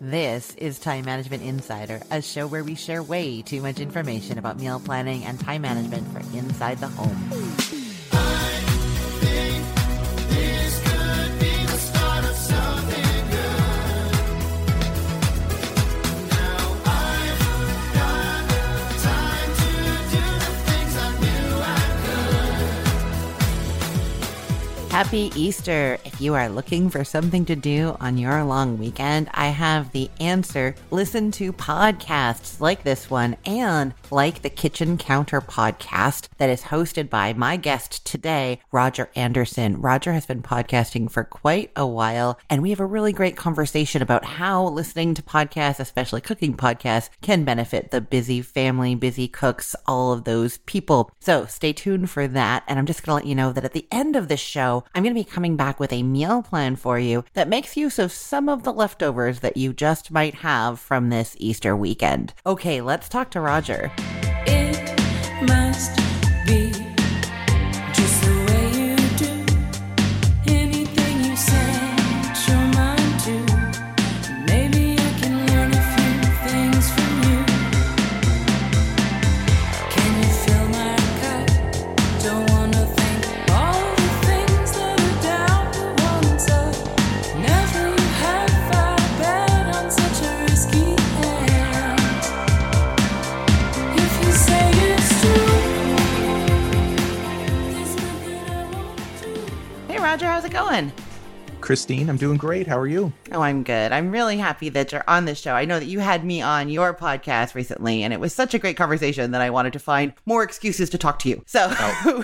This is Time Management Insider, a show where we share way too much information about meal planning and time management for inside the home. Happy Easter! If you are looking for something to do on your long weekend, I have the answer. Listen to podcasts like this one and like the Kitchen Counter podcast that is hosted by my guest today, Roger Anderson. Roger has been podcasting for quite a while, and we have a really great conversation about how listening to podcasts, especially cooking podcasts, can benefit the busy family, busy cooks, all of those people. So stay tuned for that. And I'm just going to let you know that at the end of this show, I'm going to be coming back with a meal plan for you that makes use of some of the leftovers that you just might have from this Easter weekend. Okay, let's talk to Roger. It must be Roger, how's it going? Christine, I'm doing great. How are you? Oh, I'm good. I'm really happy that you're on this show. I know that you had me on your podcast recently, and it was such a great conversation that I wanted to find more excuses to talk to you. So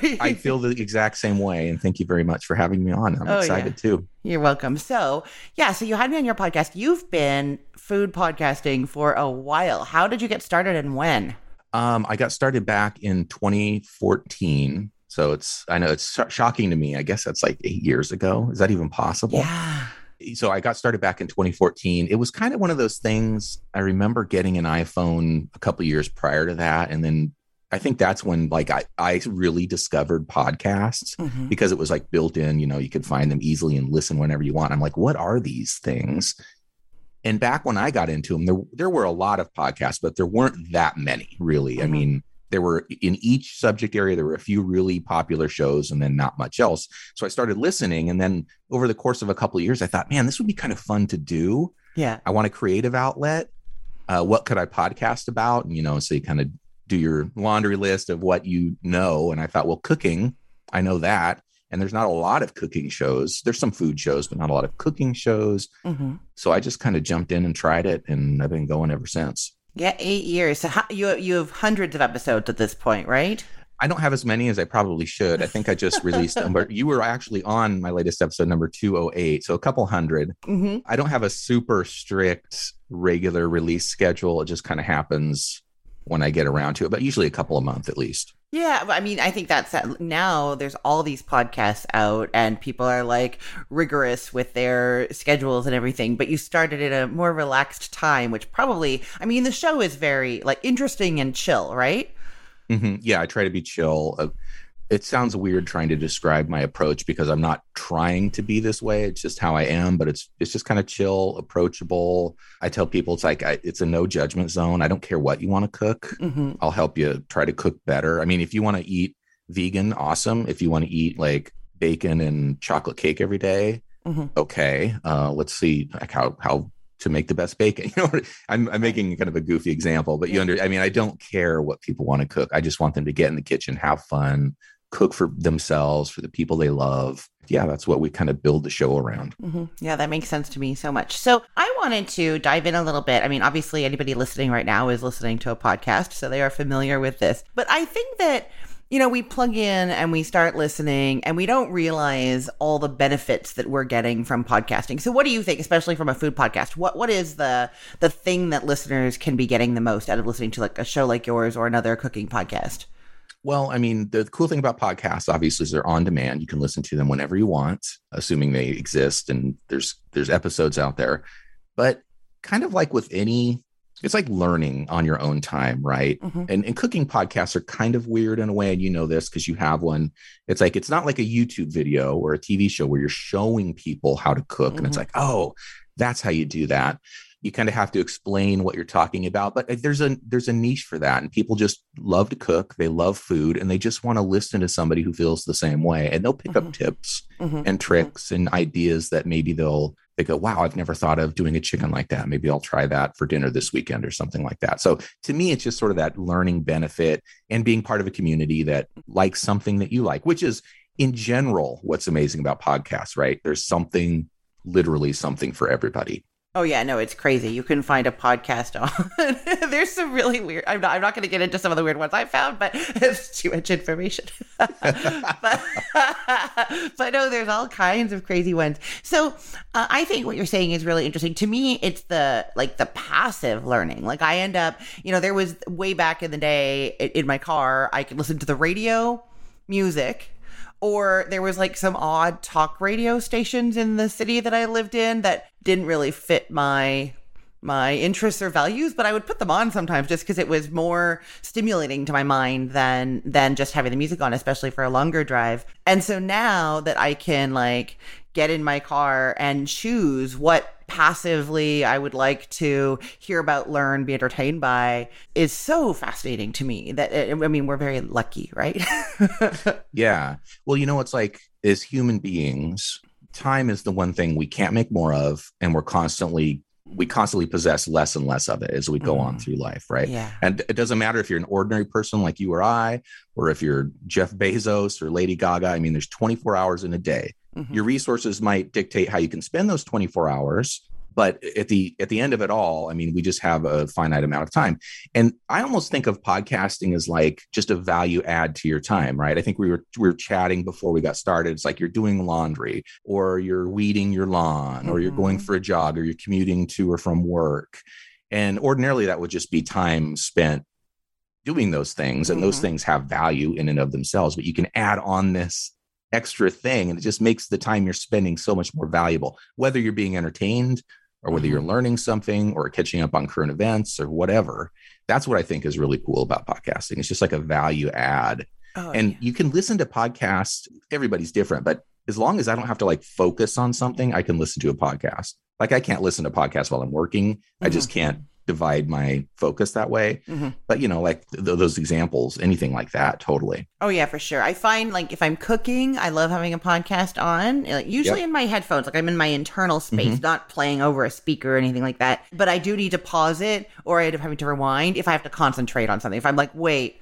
we- I feel the exact same way, and thank you very much for having me on. I'm Oh, excited too. You're welcome. So, yeah, so you had me on your podcast. You've been food podcasting for a while. How did you get started and when? Um, I got started back in 2014. So it's, I know it's sh- shocking to me. I guess that's like eight years ago. Is that even possible? Yeah. So I got started back in 2014. It was kind of one of those things. I remember getting an iPhone a couple years prior to that. And then I think that's when like I, I really discovered podcasts. Mhm. because it was like built in, you know, you could find them easily and listen whenever you want. I'm like, what are these things? And back when I got into them, there there were a lot of podcasts, but there weren't that many really. I Mhm. mean, there were in each subject area, there were a few really popular shows and then not much else. So I started listening. And then over the course of a couple of years, I thought, man, this would be kind of fun to do. Yeah. I want a creative outlet. Uh, what could I podcast about? And, you know, so you kind of do your laundry list of what you know. And I thought, well, cooking, I know that. And there's not a lot of cooking shows. There's some food shows, but not a lot of cooking shows. hmm So I just kind of jumped in and tried it, and I've been going ever since. Yeah, eight years. So how, you you have hundreds of episodes at this point, right? I don't have as many as I probably should. I think I just released them, but you were actually on my latest episode, number 208. So a couple hundred. Mm-hmm. I don't have a super strict regular release schedule. It just kind of happens when I get around to it, but usually a couple a month at least. Yeah, I mean, I think that's now there's all these podcasts out and people are like rigorous with their schedules and everything, but you started at a more relaxed time, which probably, I mean, the show is very like interesting and chill, right? hmm Yeah, I try to be chill. Uh, it sounds weird trying to describe my approach because I'm not trying to be this way. It's just how I am, but it's it's just kind of chill, approachable. I tell people it's like I, it's a no judgment zone. I don't care what you want to cook. Mm-hmm. I'll help you try to cook better. I mean, if you want to eat vegan, awesome. If you want to eat like bacon and chocolate cake every day, Mhm. okay. Uh, let's see like how how to make the best bacon. You know, I'm I'm making kind of a goofy example, but you Yeah. under. I mean, I don't care what people want to cook. I just want them to get in the kitchen, have fun, cook for themselves, for the people they love. Yeah, that's what we kind of build the show around. hmm Yeah, that makes sense to me so much. So I wanted to dive in a little bit. I mean, obviously, anybody listening right now is listening to a podcast, so they are familiar with this. But I think that, you know, we plug in and we start listening and we don't realize all the benefits that we're getting from podcasting. So what do you think, especially from a food podcast? What what is the the thing that listeners can be getting the most out of listening to like a show like yours or another cooking podcast? Well, I mean, the cool thing about podcasts, obviously, is they're on demand. You can listen to them whenever you want, assuming they exist and there's there's episodes out there. But kind of like with any, it's like learning on your own time, right? Mhm. And, and cooking podcasts are kind of weird in a way, and you know this because you have one. It's like it's not like a YouTube video or a TV show where you're showing people how to cook, and it's Mhm. like, oh, that's how you do that you kind of have to explain what you're talking about but uh, there's a there's a niche for that and people just love to cook they love food and they just want to listen to somebody who feels the same way and they'll pick Mhm. up tips Mhm. and tricks and ideas that maybe they'll they go wow i've never thought of doing a chicken like that maybe i'll try that for dinner this weekend or something like that so to me it's just sort of that learning benefit and being part of a community that likes something that you like which is in general what's amazing about podcasts right there's something literally something for everybody Oh yeah, no, it's crazy. You can find a podcast on. There's some really weird. I'm not. I'm not going to get into some of the weird ones I found, but it's too much information. but, but no, there's all kinds of crazy ones. So uh, I think what you're saying is really interesting. To me, it's the like the passive learning. Like I end up, you know, there was way back in the day in, in my car, I could listen to the radio, music or there was like some odd talk radio stations in the city that I lived in that didn't really fit my my interests or values, but I would put them on sometimes just because it was more stimulating to my mind than than just having the music on, especially for a longer drive. And so now that I can like get in my car and choose what passively I would like to hear about, learn, be entertained by is so fascinating to me that I mean we're very lucky, right? Yeah. Well, you know, it's like as human beings, time is the one thing we can't make more of, and we're constantly we constantly possess less and less of it as we go on Mhm. through life, right? yeah. And it doesn't matter if you're an ordinary person like you or I, or if you're Jeff Bezos or Lady Gaga. I mean, there's 24 hours in a day. Mhm. Your resources might dictate how you can spend those 24 hours, but at the at the end of it all, I mean, we just have a finite amount of time. And I almost think of podcasting as like just a value add to your time, right? I think we were we were chatting before we got started. It's like you're doing laundry or you're weeding your lawn or you're going Mhm. for a jog or you're commuting to or from work. And ordinarily that would just be time spent doing those things and those Mhm. things have value in and of themselves, but you can add on this extra thing and it just makes the time you're spending so much more valuable whether you're being entertained or whether you're mm-hmm. learning something or catching up on current events or whatever that's what i think is really cool about podcasting. It's just like a value add. Oh, and yeah. you can listen to podcasts everybody's different but as long as i don't have to like focus on something i can listen to a podcast. Like i can't listen to podcasts while i'm working. I just mm-hmm. can't divide my focus that way Mhm. but you know like th- those examples anything like that totally Oh yeah, for sure. I find like if I'm cooking, I love having a podcast on. Like usually Yep. in my headphones, like I'm in my internal space, Mhm. not playing over a speaker or anything like that. But I do need to pause it, or I end up having to rewind if I have to concentrate on something. If I'm like, wait.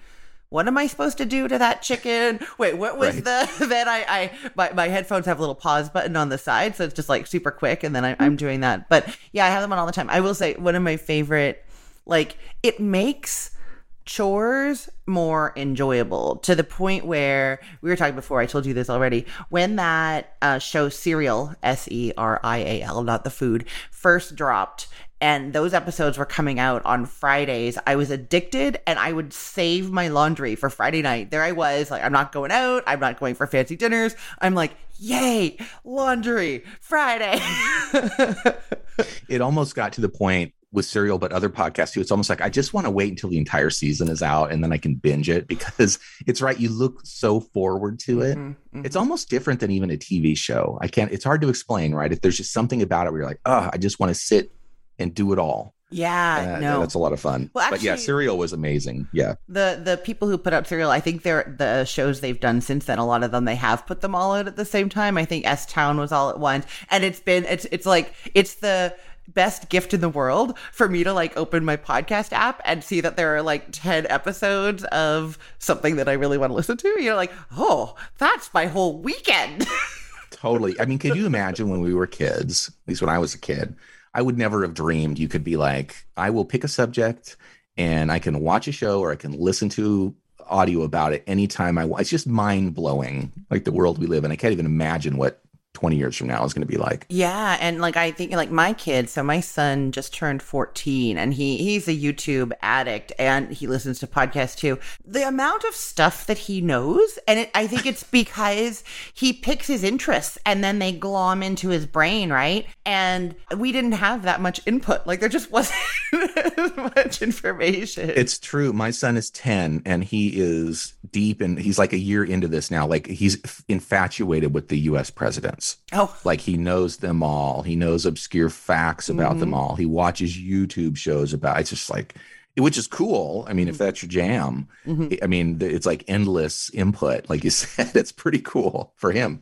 What am I supposed to do to that chicken? Wait, what was Right. the? Then I, I, my, my headphones have a little pause button on the side, so it's just like super quick, and then I, I'm doing that. But yeah, I have them on all the time. I will say one of my favorite, like it makes chores more enjoyable to the point where we were talking before. I told you this already. When that uh, show Serial, S E R I A L, not the food, first dropped, and those episodes were coming out on Fridays, I was addicted and I would save my laundry for Friday night. There I was, like, I'm not going out, I'm not going for fancy dinners. I'm like, yay, laundry, Friday. it almost got to the point with serial but other podcasts too it's almost like i just want to wait until the entire season is out and then i can binge it because it's right you look so forward to it Mhm, mhm. it's almost different than even a tv show i can't it's hard to explain right if there's just something about it where you're like oh i just want to sit and do it all. Yeah, Uh, no. that's a lot of fun. Well, but yeah serial was amazing. Yeah. The the people who put up serial i think they're the shows they've done since then a lot of them they have put them all out at the same time. I think S-Town was all at once. And it's been it's it's like it's the best gift in the world for me to like open my podcast app and see that there are like 10 episodes of something that i really want to listen to. You know like oh that's my whole weekend. Totally. I mean could you imagine when we were kids at least when i was a kid i would never have dreamed you could be like i will pick a subject and i can watch a show or i can listen to audio about it anytime i want it's just mind-blowing like the world we live in. I can't even imagine what 20 years from now is going to be like Yeah, and like I think like my kid, so my son just turned 14 and he he's a YouTube addict and he listens to podcasts too. The amount of stuff that he knows and it, I think it's because he picks his interests and then they glom into his brain, right? And we didn't have that much input. Like there just wasn't as much information. It's true. My son is 10 and he is deep and he's like a year into this now. Like he's infatuated with the US president. Oh, Like he knows them all. He knows obscure facts about them all. He watches YouTube shows about. It's just like, which is cool. I mean, if that's your jam, Mhm. I mean, it's like endless input. Like you said, it's pretty cool for him.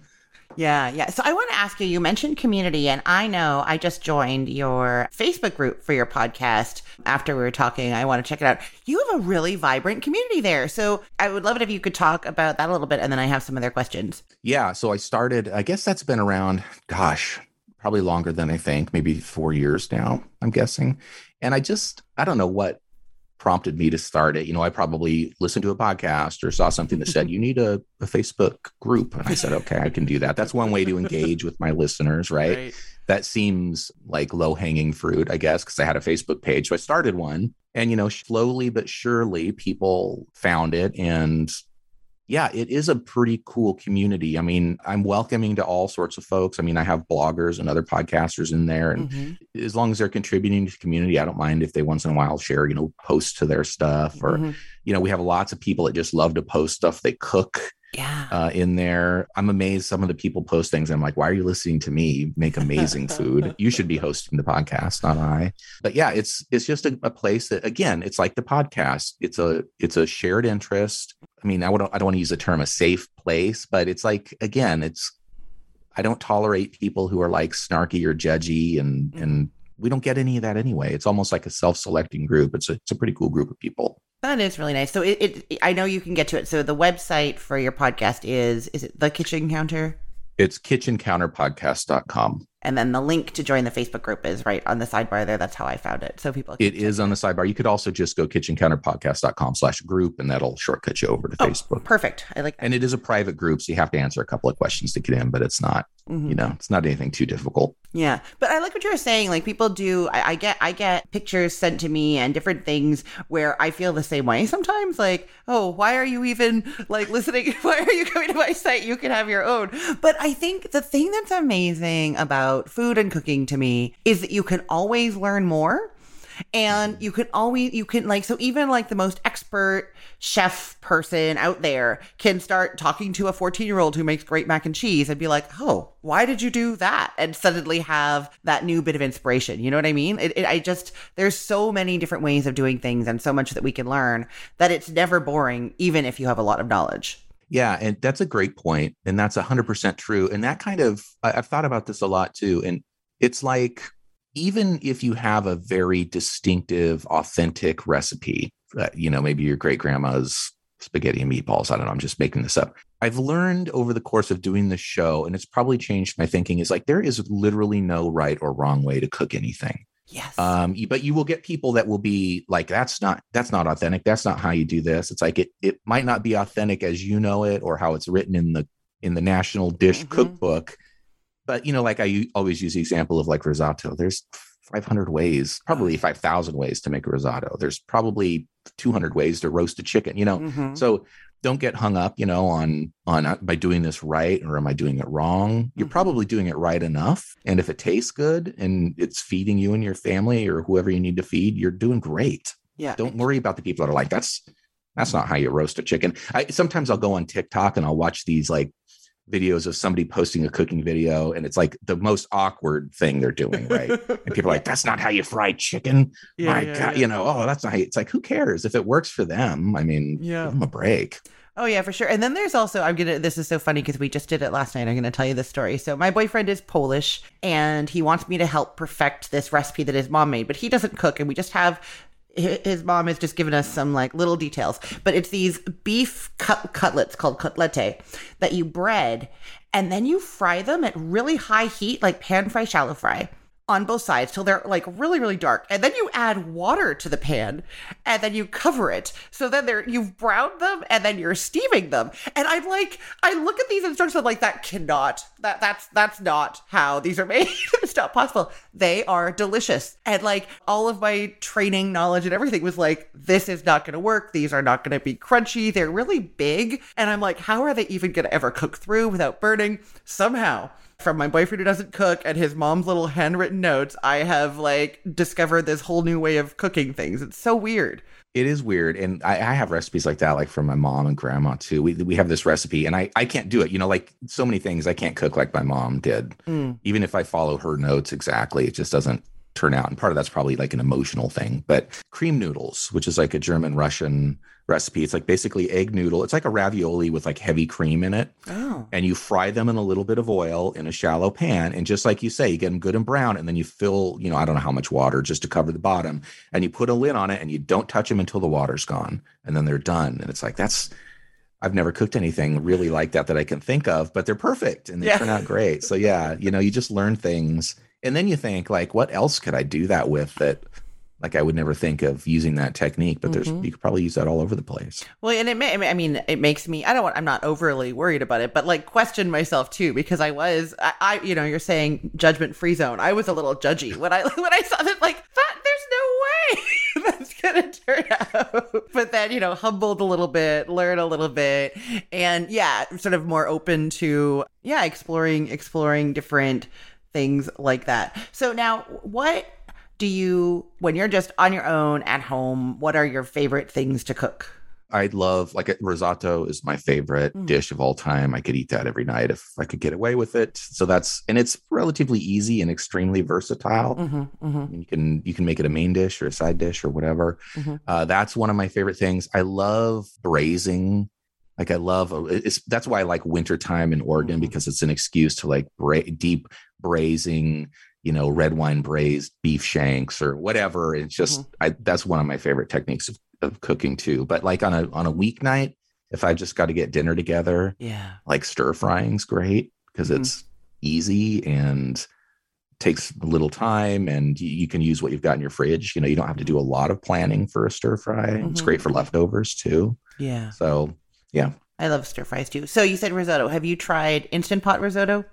Yeah, yeah. So I want to ask you, you mentioned community, and I know I just joined your Facebook group for your podcast after we were talking. I want to check it out. You have a really vibrant community there. So I would love it if you could talk about that a little bit, and then I have some other questions. Yeah. So I started, I guess that's been around, gosh, probably longer than I think, maybe four years now, I'm guessing. And I just, I don't know what prompted me to start it. You know, I probably listened to a podcast or saw something that said, you need a, a Facebook group. And I said, okay, I can do that. That's one way to engage with my listeners, right? That seems like low hanging fruit, I guess, because I had a Facebook page. So I started one. And, you know, slowly but surely people found it and yeah, it is a pretty cool community. I mean, I'm welcoming to all sorts of folks. I mean, I have bloggers and other podcasters in there. And Mhm. as long as they're contributing to the community, I don't mind if they once in a while share, you know, posts to their stuff. Or, Mhm. you know, we have lots of people that just love to post stuff they cook Yeah. uh, in there. I'm amazed some of the people post things. I'm like, why are you listening to me You make amazing food? You should be hosting the podcast, not I. But yeah, it's it's just a, a place that again, it's like the podcast. It's a it's a shared interest. I mean, I would I don't want to use the term a safe place, but it's like again, it's I don't tolerate people who are like snarky or judgy and Mhm. and we don't get any of that anyway. It's almost like a self-selecting group. It's a it's a pretty cool group of people. That is really nice. So it, it, I know you can get to it. So the website for your podcast is, is it the kitchen counter? It's kitchencounterpodcast.com. And then the link to join the Facebook group is right on the sidebar there. That's how I found it. So people, It is on the sidebar. You could also just go kitchencounterpodcast.com slash group and that'll shortcut you over to Oh, Facebook. Perfect. I like that. And it is a private group, so you have to answer a couple of questions to get in, but it's not, Mhm. you know, it's not anything too difficult. Yeah, but I like what you were saying. Like people do, I, I get, I get pictures sent to me and different things where I feel the same way sometimes. Like, oh, why are you even like listening? Why are you coming to my site? You can have your own. But I think the thing that's amazing about food and cooking to me is that you can always learn more. And you can always, you can like, so even like the most expert chef person out there can start talking to a 14 year old who makes great mac and cheese and be like, oh, why did you do that? And suddenly have that new bit of inspiration. You know what I mean? It, it, I just, there's so many different ways of doing things and so much that we can learn that it's never boring, even if you have a lot of knowledge. Yeah, and that's a great point, and that's hundred percent true. And that kind of, I, I've thought about this a lot too. And it's like, even if you have a very distinctive, authentic recipe, uh, you know, maybe your great grandma's spaghetti and meatballs. I don't know. I'm just making this up. I've learned over the course of doing this show, and it's probably changed my thinking. Is like there is literally no right or wrong way to cook anything. Yes. um but you will get people that will be like that's not that's not authentic. That's not how you do this. It's like it it might not be authentic as you know it or how it's written in the in the national dish Mhm. cookbook. But you know like I always use the example of like risotto. There's 500 ways probably 5000 ways to make a risotto. There's probably 200 ways to roast a chicken you know? Mhm. so don't get hung up, you know, on on uh, by doing this right or am I doing it wrong? You're Mhm. probably doing it right enough. And if it tastes good and it's feeding you and your family or whoever you need to feed, you're doing great. yeah. Don't worry about the people that are like, that's that's not how you roast a chicken. I sometimes I'll go on TikTok and I'll watch these like videos of somebody posting a cooking video and it's like the most awkward thing they're doing, right? And people are like, that's not how you fry chicken. Yeah, My yeah, God, yeah. you know, oh, that's not how you, it's like, who cares? If it works for them, I mean, Yeah. give them a break. Oh yeah, for sure. And then there's also I'm gonna. This is so funny because we just did it last night. I'm gonna tell you this story. So my boyfriend is Polish, and he wants me to help perfect this recipe that his mom made, but he doesn't cook, and we just have. Hi- His mom has just given us some like little details, but it's these beef cut- cutlets called cutlette that you bread, and then you fry them at really high heat, like pan fry, shallow fry on both sides till they're like really really dark. And then you add water to the pan and then you cover it. So then they're you've browned them and then you're steaming them. And i'm like i look at these instructions I'm like that cannot that that's that's not how these are made. It's not possible. They are delicious. And like all of my training knowledge and everything was like this is not going to work. These are not going to be crunchy. They're really big. And i'm like how are they even going to ever cook through without burning? Somehow from my boyfriend who doesn't cook and his mom's little handwritten notes, I have like discovered this whole new way of cooking things. It's so weird. It is weird, and I, I have recipes like that, like from my mom and grandma too. We we have this recipe, and I I can't do it. You know, like so many things, I can't cook like my mom did. Mm. Even if I follow her notes exactly, it just doesn't turn out. And part of that's probably like an emotional thing. But cream noodles, which is like a German Russian recipe, it's like basically egg noodle. It's like a ravioli with like heavy cream in it. Oh. and you fry them in a little bit of oil in a shallow pan and just like you say you get them good and brown and then you fill you know i don't know how much water just to cover the bottom and you put a lid on it and you don't touch them until the water's gone and then they're done and it's like that's i've never cooked anything really like that that i can think of but they're perfect and they Yeah. turn out great so yeah you know you just learn things and then you think like what else could i do that with that like i would never think of using that technique but there's Mhm. you could probably use that all over the place Well, and it may, I mean, it makes me, I don't want, I'm not overly worried about it, but like question myself too, because I was, I, I you know, you're saying judgment free zone. I was a little judgy when I, when I saw that, like, that, there's no way that's going to turn out. But then, you know, humbled a little bit, learn a little bit, and yeah, sort of more open to, yeah, exploring, exploring different things like that. So now, what do you, when you're just on your own at home, what are your favorite things to cook? I love like a risotto is my favorite Mm. dish of all time. I could eat that every night if I could get away with it. So that's and it's relatively easy and extremely versatile. Mm-hmm, mm-hmm. I mean, you can you can make it a main dish or a side dish or whatever. Mhm. Uh, that's one of my favorite things. I love braising. Like I love it's that's why I like wintertime in Oregon Mhm. because it's an excuse to like bra- deep braising, you know, red wine braised beef shanks or whatever. It's just I that's one of my favorite techniques of, of cooking too. But like on a on a weeknight, if I just got to get dinner together, Yeah. like stir frying's great because Mhm. it's easy and takes little time and you, you can use what you've got in your fridge you know you don't have to do a lot of planning for a stir fry it's Mhm. great for leftovers too Yeah. so yeah. I love stir fries too. So you said risotto. Have you tried instant pot risotto?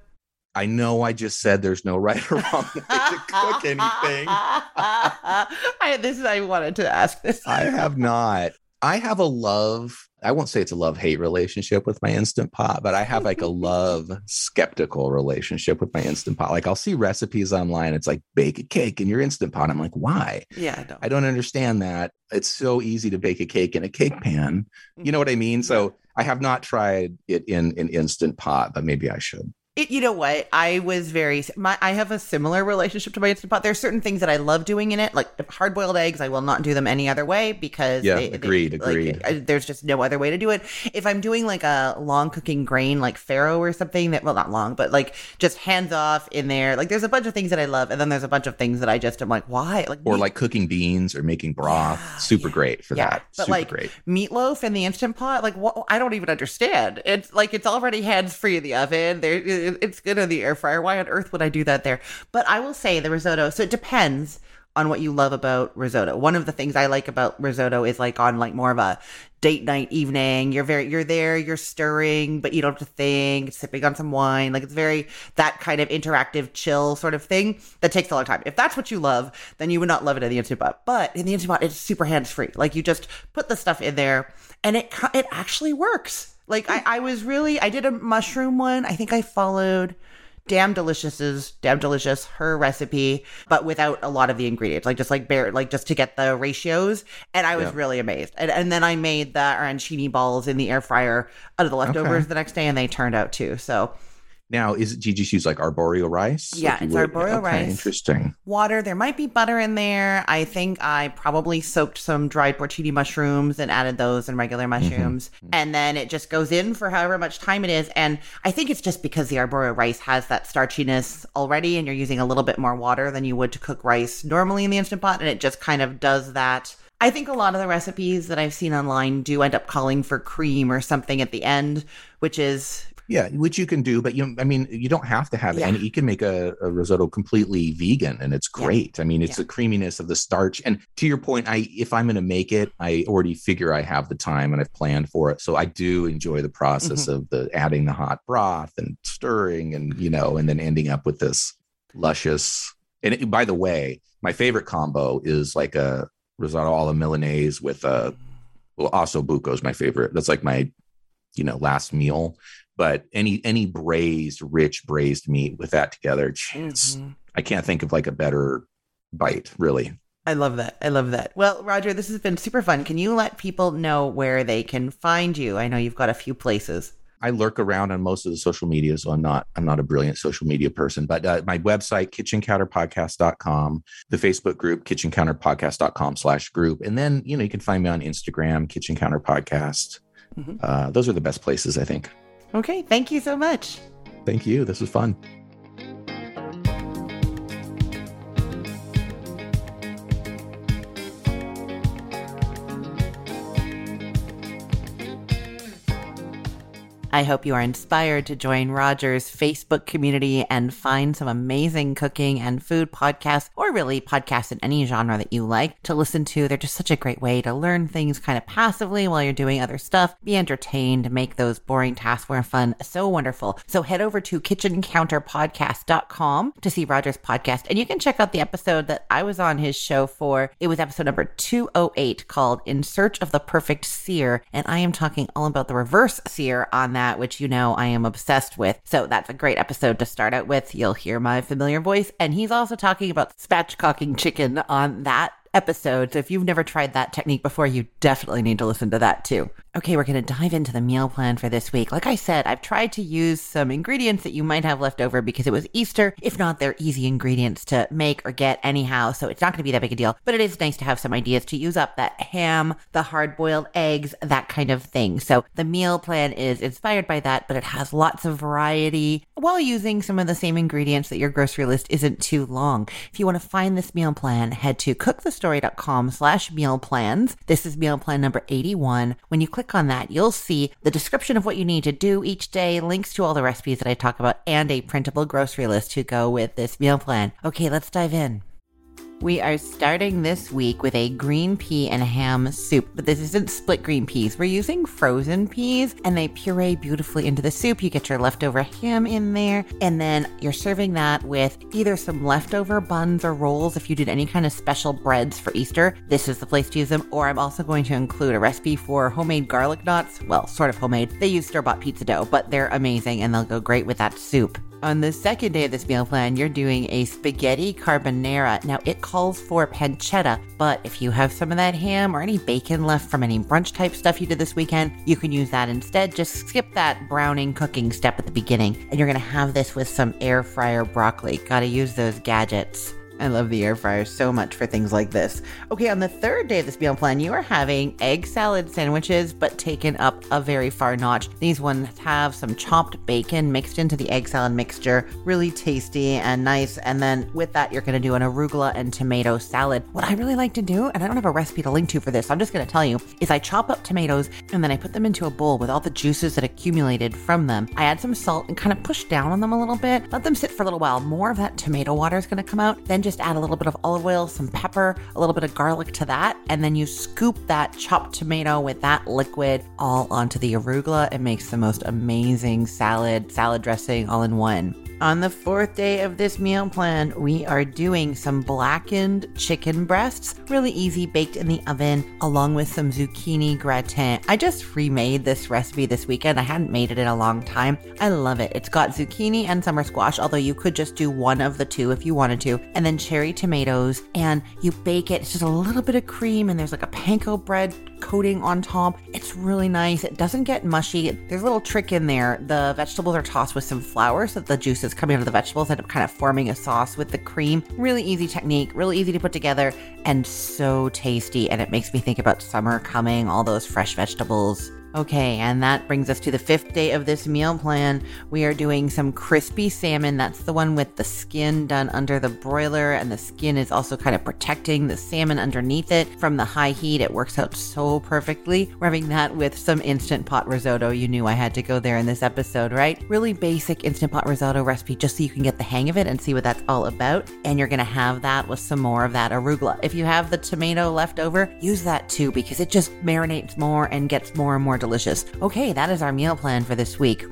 I know i just said there's no right or wrong way to cook anything I, this is I wanted to ask this. i have not i have a love i won't say it's a love hate relationship with my instant pot but i have like a love skeptical relationship with my instant pot like i'll see recipes online it's like bake a cake in your instant pot i'm like why Yeah, I know. I don't understand that. It's so easy to bake a cake in a cake pan. You know what I mm-hmm. mean? So I have not tried it in an instant pot, but maybe I should. It, you know what? I was very. My I have a similar relationship to my instant pot. There's certain things that I love doing in it, like hard boiled eggs. I will not do them any other way because Yeah, they- they- agreed, like, agreed. I- there's just no other way to do it. If I'm doing like a long cooking grain, like farro or something that, well, not long, but like just hands off in there. Like there's a bunch of things that I love, and then there's a bunch of things that I just am like, why? Like Or meat- like cooking beans or making broth. Yeah, Super yeah, great for that. But Super like great. meatloaf in the instant pot like what i don't even understand it's like it's already hands free in the oven there it's good in the air fryer why on earth would i do that there? But i will say the risotto so it depends on what you love about risotto. One of the things i like about risotto is like on like more of a date night evening you're very you're there you're stirring but you don't have to think sipping on some wine like it's very that kind of interactive chill sort of thing that takes a long time. If that's what you love then you would not love it in the instant pot but in the instant pot it's super hands free like you just put the stuff in there and it it actually works like I, I was really i did a mushroom one i think i followed Damn Delicious's Damn Delicious her recipe, but without a lot of the ingredients, like just like bare, like just to get the ratios. And I was Yeah. really amazed. And, and then I made the arancini balls in the air fryer out of the leftovers Okay. the next day, and they turned out too. So Now, is it Gigi's use like arborio rice? Yeah, it's would- arborio okay, rice. Interesting. water. There might be butter in there. I think I probably soaked some dried porcini mushrooms and added those and regular mm-hmm. mushrooms. Mm-hmm. And then it just goes in for however much time it is. And I think it's just because the arborio rice has that starchiness already and you're using a little bit more water than you would to cook rice normally in the Instant Pot. And it just kind of does that. I think a lot of the recipes that I've seen online do end up calling for cream or something at the end, which is Yeah, which you can do, but you, I mean, you don't have to have Yeah. any. You can make a, a risotto completely vegan, and it's Yeah. great. I mean, it's Yeah. the creaminess of the starch. And to your point, I if I'm going to make it, I already figure I have the time and I've planned for it. So I do enjoy the process Mm-hmm. of the adding the hot broth and stirring, and you know, and then ending up with this luscious. And it- by the way, my favorite combo is like a risotto alla Milanese with a well, osso buco is my favorite. That's like my, you know, last meal. but any any braised, rich braised meat with that together, Mhm. I can't think of like a better bite, really. I love that. I love that. Well, Roger, this has been super fun. Can you let people know where they can find you? I know you've got a few places. I lurk around on most of the social media, so I'm not I'm not a brilliant social media person. But uh, my website, kitchencounterpodcast.com, the Facebook group, kitchencounterpodcast.com slash group. And then, you know, you can find me on Instagram, Kitchen Counter Podcast. Mhm. Uh, those are the best places, I think. Okay. Thank you so much. Thank you. This was fun. I hope you are inspired to join Roger's Facebook community and find some amazing cooking and food podcasts, or really podcasts in any genre that you like to listen to. They're just such a great way to learn things kind of passively while you're doing other stuff, be entertained, make those boring tasks more fun. So wonderful. So head over to kitchencounterpodcast.com to see Roger's podcast, and you can check out the episode that I was on his show for. It was episode number 208 called In Search of the Perfect Sear, and I am talking all about the reverse sear on that, which you know I am obsessed with. So that's a great episode to start out with. You'll hear my familiar voice, and he's also talking about spatchcocking chicken on that episode. So if you've never tried that technique before, you definitely need to listen to that too. Okay, we're going to dive into the meal plan for this week. Like I said, I've tried to use some ingredients that you might have left over because it was Easter. If not, they're easy ingredients to make or get anyhow, so it's not going to be that big a deal. But it is nice to have some ideas to use up that ham, the hard boiled eggs, that kind of thing. So the meal plan is inspired by that, but it has lots of variety while using some of the same ingredients that your grocery list isn't too long. If you want to find this meal plan, head to cookthestory.com slash meal plans. This is meal plan number 81. When you click on that, you'll see the description of what you need to do each day, links to all the recipes that I talk about, and a printable grocery list to go with this meal plan. Okay, let's dive in. We are starting this week with a green pea and ham soup, but this isn't split green peas. We're using frozen peas and they puree beautifully into the soup. You get your leftover ham in there, and then you're serving that with either some leftover buns or rolls if you did any kind of special breads for Easter. This is the place to use them. Or I'm also going to include a recipe for homemade garlic knots. Well, sort of homemade. They use store bought pizza dough, but they're amazing and they'll go great with that soup. On the second day of this meal plan, you're doing a spaghetti carbonara. Now, it calls for pancetta, but if you have some of that ham or any bacon left from any brunch type stuff you did this weekend, you can use that instead. Just skip that browning cooking step at the beginning, and you're gonna have this with some air fryer broccoli. Gotta use those gadgets. I love the air fryer so much for things like this. Okay, on the third day of this meal plan, you are having egg salad sandwiches, but taken up a very far notch. These ones have some chopped bacon mixed into the egg salad mixture, really tasty and nice. And then with that, you're going to do an arugula and tomato salad. What I really like to do, and I don't have a recipe to link to for this, so I'm just going to tell you, is I chop up tomatoes and then I put them into a bowl with all the juices that accumulated from them. I add some salt and kind of push down on them a little bit, let them sit for a little while. More of that tomato water is going to come out. Then just add a little bit of olive oil, some pepper, a little bit of garlic to that, and then you scoop that chopped tomato with that liquid all onto the arugula. It makes the most amazing salad, salad dressing all in one. On the fourth day of this meal plan, we are doing some blackened chicken breasts, really easy baked in the oven, along with some zucchini gratin. I just remade this recipe this weekend. I hadn't made it in a long time. I love it. It's got zucchini and summer squash, although you could just do one of the two if you wanted to, and then cherry tomatoes, and you bake it. It's just a little bit of cream, and there's like a panko bread coating on top. It's really nice. It doesn't get mushy. There's a little trick in there. The vegetables are tossed with some flour so that the juices coming out of the vegetables end up kind of forming a sauce with the cream. Really easy technique, really easy to put together, and so tasty. And it makes me think about summer coming, all those fresh vegetables. Okay, and that brings us to the fifth day of this meal plan. We are doing some crispy salmon. That's the one with the skin done under the broiler, and the skin is also kind of protecting the salmon underneath it from the high heat. It works out so perfectly. We're having that with some instant pot risotto. You knew I had to go there in this episode, right? Really basic instant pot risotto recipe just so you can get the hang of it and see what that's all about. And you're gonna have that with some more of that arugula. If you have the tomato left over, use that too because it just marinates more and gets more and more delicious. Okay, that is our meal plan for this week.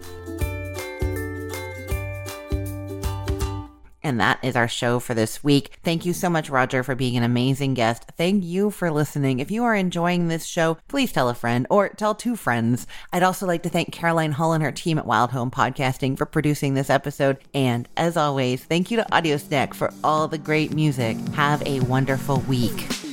And that is our show for this week. Thank you so much, Roger, for being an amazing guest. Thank you for listening. If you are enjoying this show, please tell a friend or tell two friends. I'd also like to thank Caroline Hull and her team at Wild Home Podcasting for producing this episode. And as always, thank you to Audio Snack for all the great music. Have a wonderful week.